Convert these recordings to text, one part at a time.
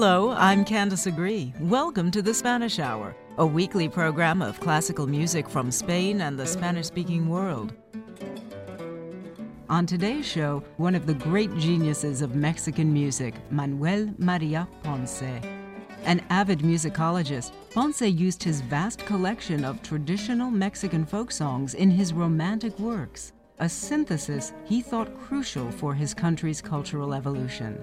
Hello, I'm Candice Agree. Welcome to the Spanish Hour, a weekly program of classical music from Spain and the Spanish speaking world. On today's show, one of the great geniuses of Mexican music, Manuel Maria Ponce. An avid musicologist, Ponce used his vast collection of traditional Mexican folk songs in his romantic works, a synthesis he thought crucial for his country's cultural evolution.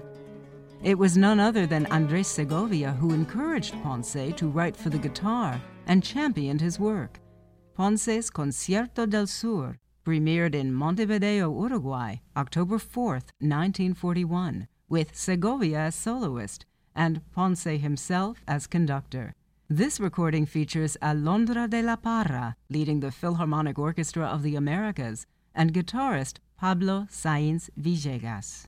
It was none other than Andres Segovia who encouraged Ponce to write for the guitar and championed his work. Ponce's Concierto del Sur premiered in Montevideo, Uruguay, October 4, 1941, with Segovia as soloist and Ponce himself as conductor. This recording features Alondra de la Parra leading the Philharmonic Orchestra of the Americas and guitarist Pablo Sainz Villegas.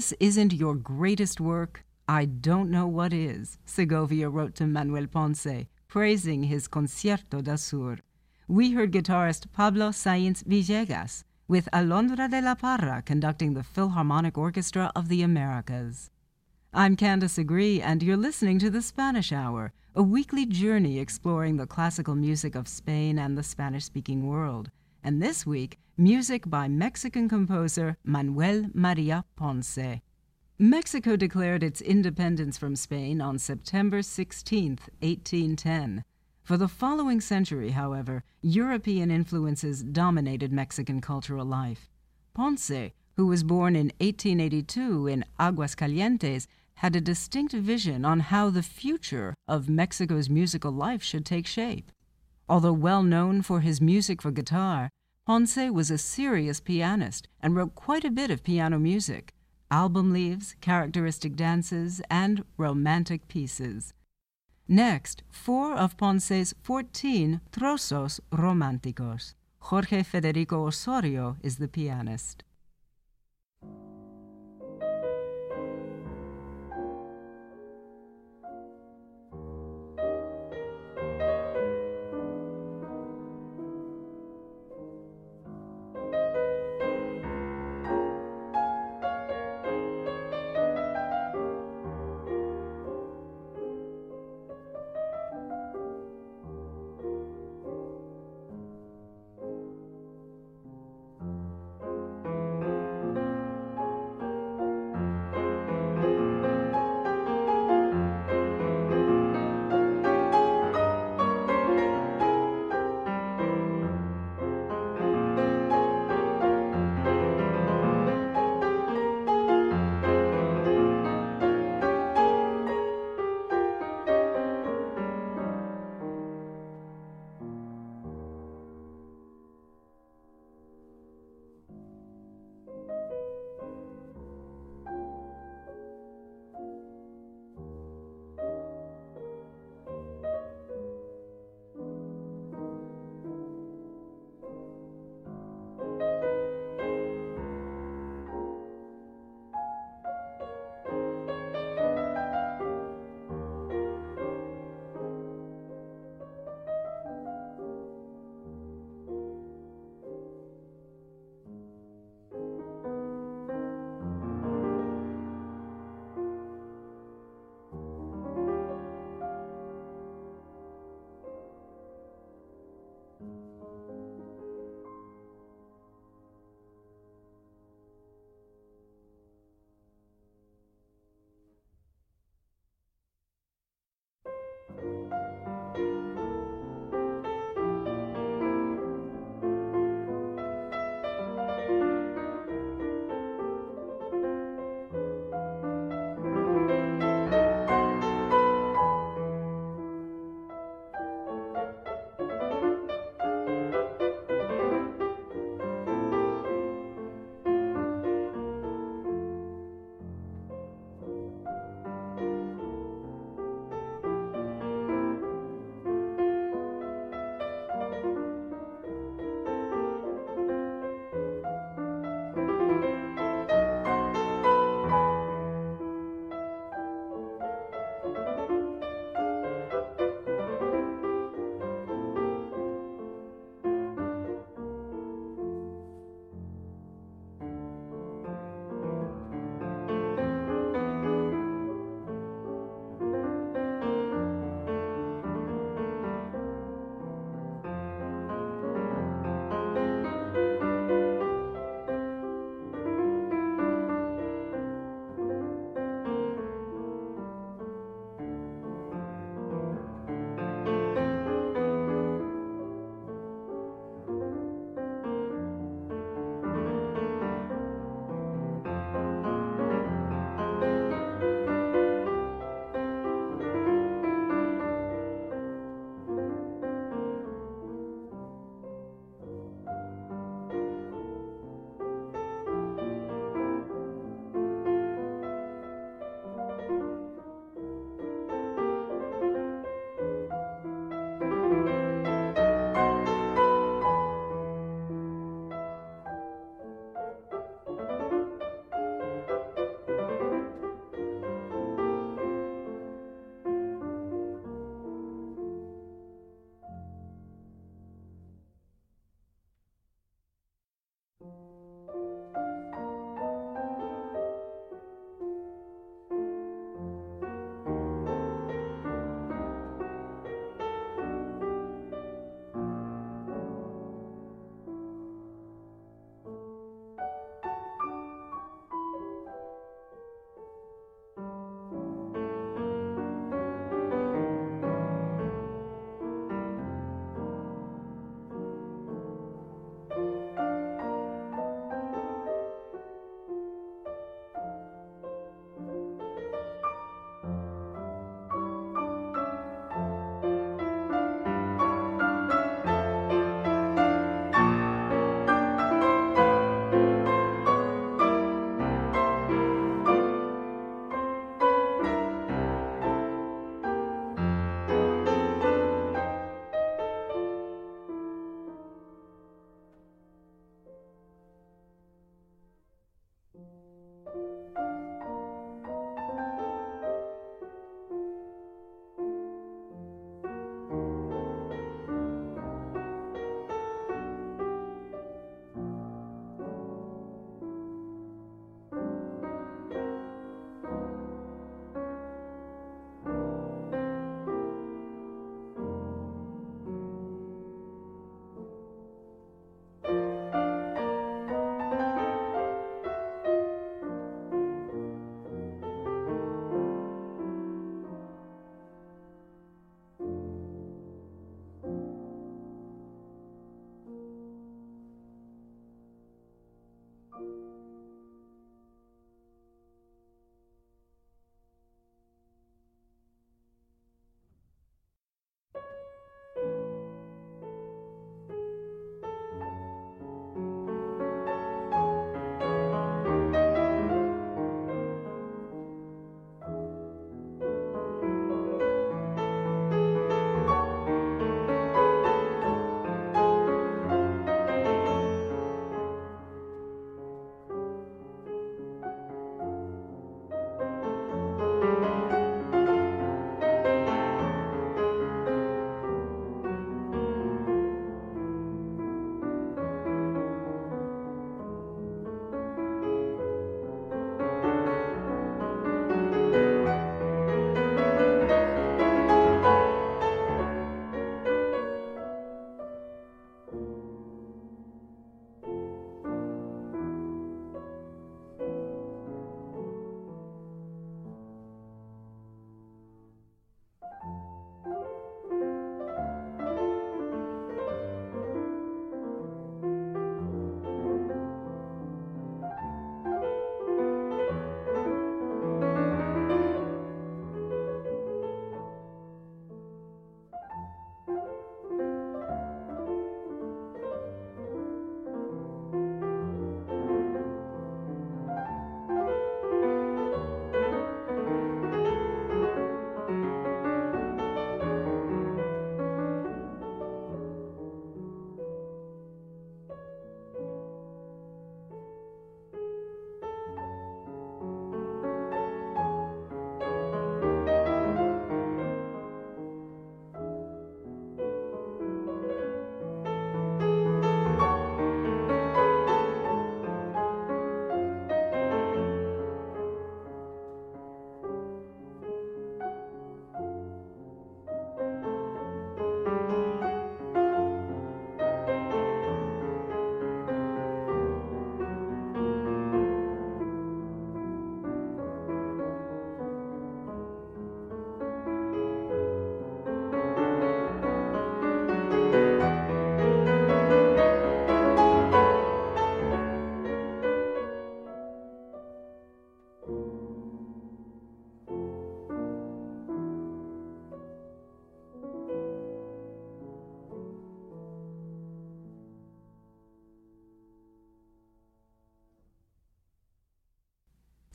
This isn't your greatest work, I don't know what is, Segovia wrote to Manuel Ponce, praising his Concierto del Sur. We heard guitarist Pablo Sainz Villegas, with Alondra de la Parra conducting the Philharmonic Orchestra of the Americas. I'm Candice Agree, and you're listening to The Spanish Hour, a weekly journey exploring the classical music of Spain and the Spanish speaking world. And this week, music by Mexican composer Manuel Maria Ponce. Mexico declared its independence from Spain on September 16, 1810. For the following century, however, European influences dominated Mexican cultural life. Ponce, who was born in 1882 in Aguascalientes, had a distinct vision on how the future of Mexico's musical life should take shape. Although well known for his music for guitar, Ponce was a serious pianist and wrote quite a bit of piano music, album leaves, characteristic dances, and romantic pieces. Next, four of Ponce's 14 trozos románticos. Jorge Federico Osorio is the pianist.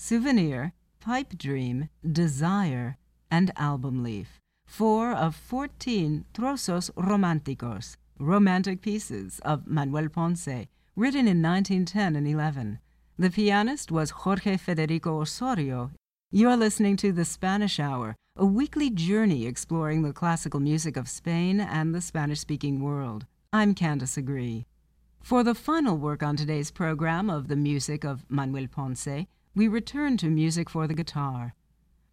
Souvenir, Pipe Dream, Desire, and Album Leaf. Four of 14 Trozos Románticos, romantic pieces of Manuel Ponce, written in 1910 and 11. The pianist was Jorge Federico Osorio. You're listening to The Spanish Hour, a weekly journey exploring the classical music of Spain and the Spanish speaking world. I'm Candice Agree. For the final work on today's program of the music of Manuel Ponce, we return to music for the guitar.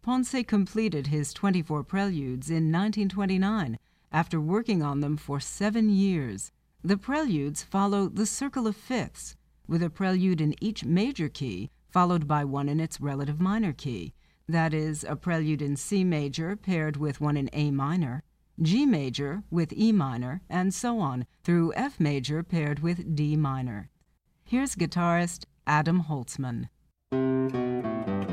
Ponce completed his 24 preludes in 1929 after working on them for seven years. The preludes follow the circle of fifths, with a prelude in each major key, followed by one in its relative minor key. That is, a prelude in C major paired with one in A minor, G major with E minor, and so on through F major paired with D minor. Here's guitarist Adam Holzman. Thank you.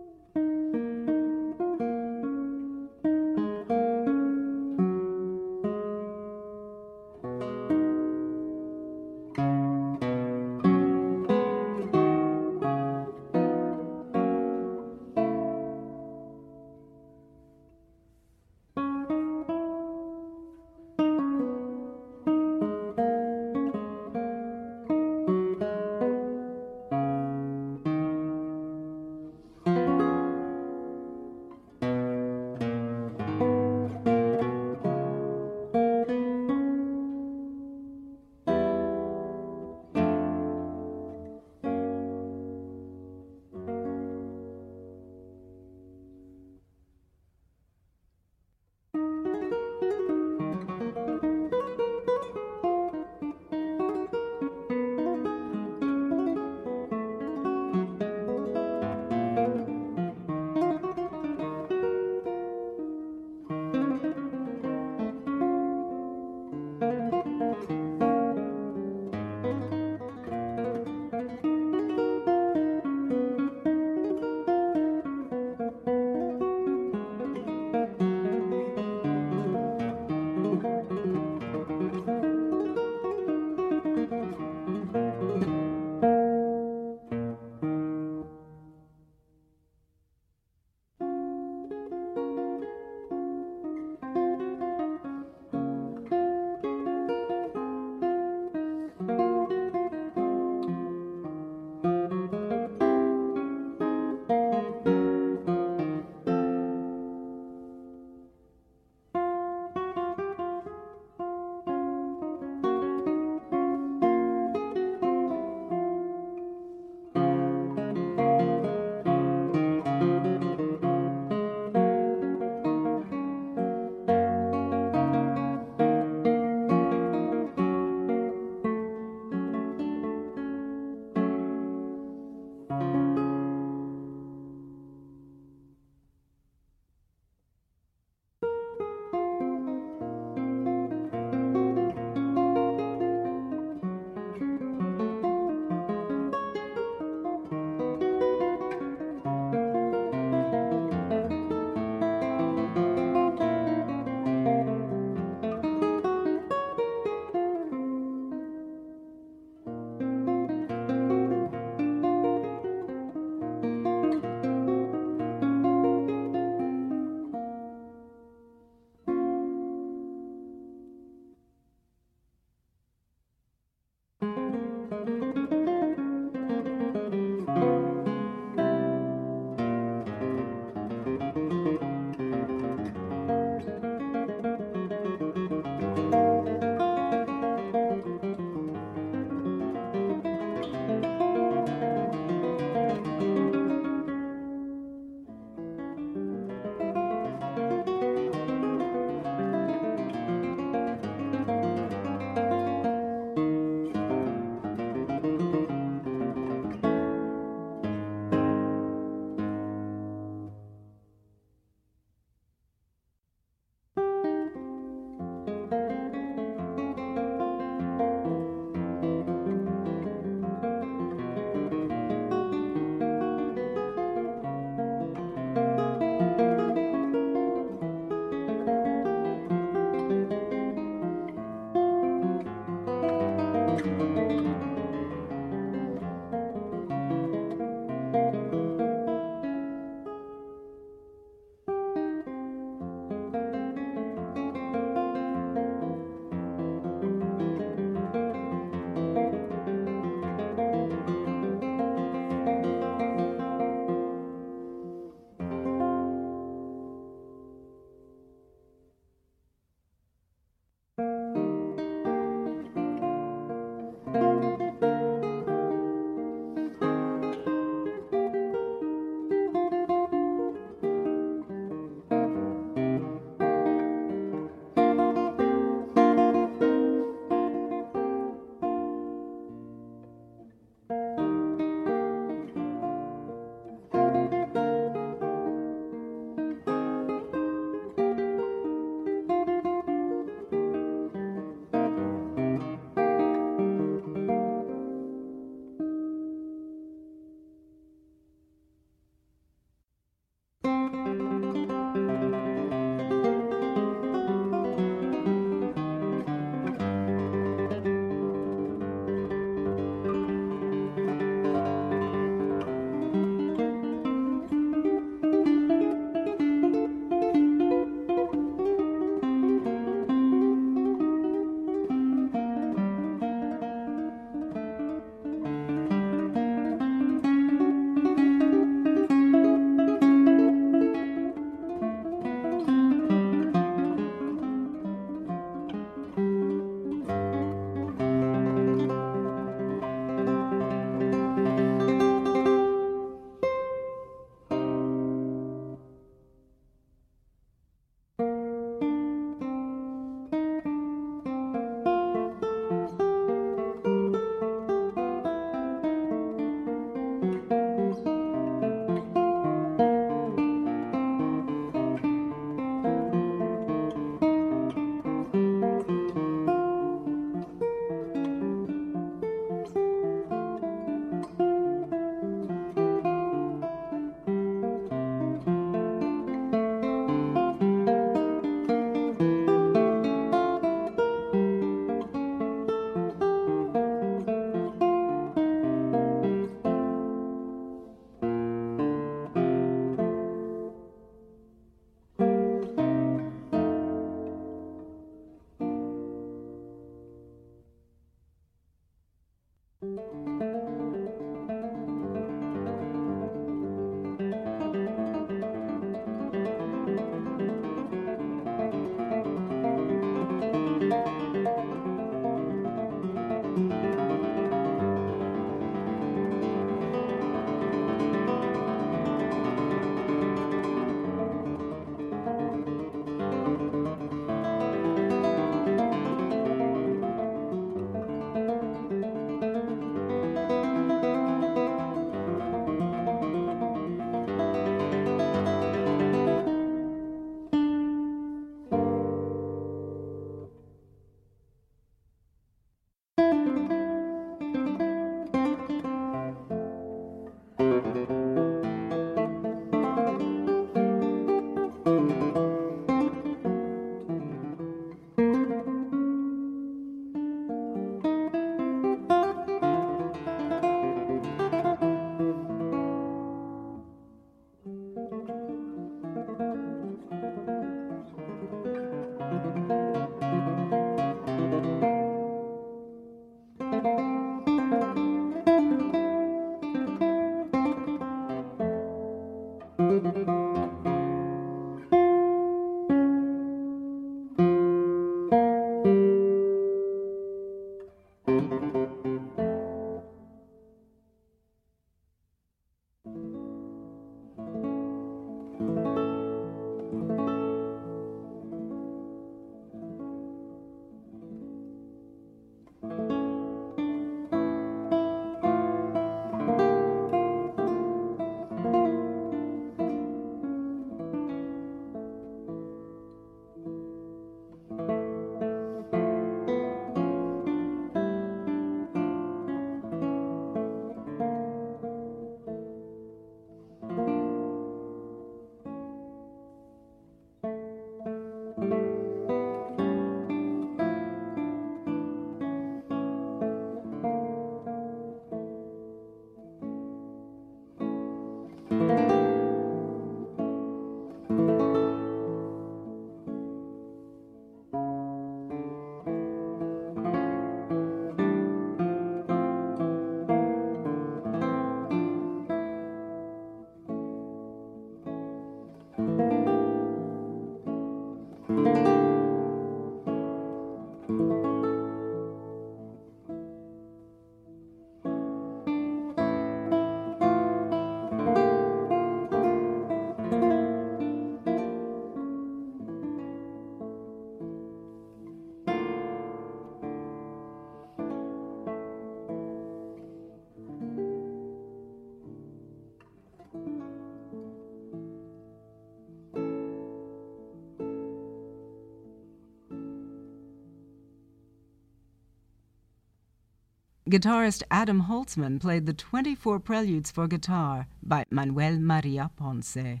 Guitarist Adam Holzman played the 24 Preludes for guitar by Manuel Maria Ponce.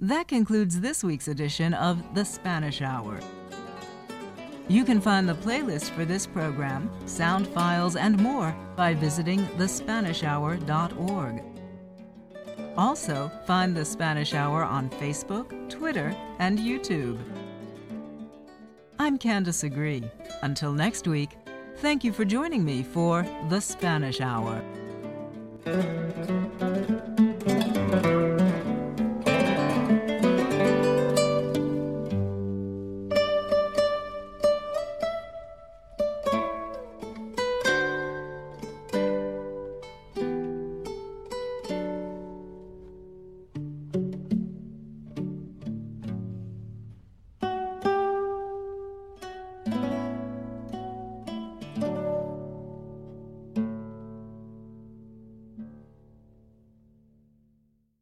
That concludes this week's edition of The Spanish Hour. You can find the playlist for this program, sound files, and more by visiting thespanishhour.org. Also, find The Spanish Hour on Facebook, Twitter, and YouTube. I'm Candice Agree. Until next week, thank you for joining me for The Spanish Hour.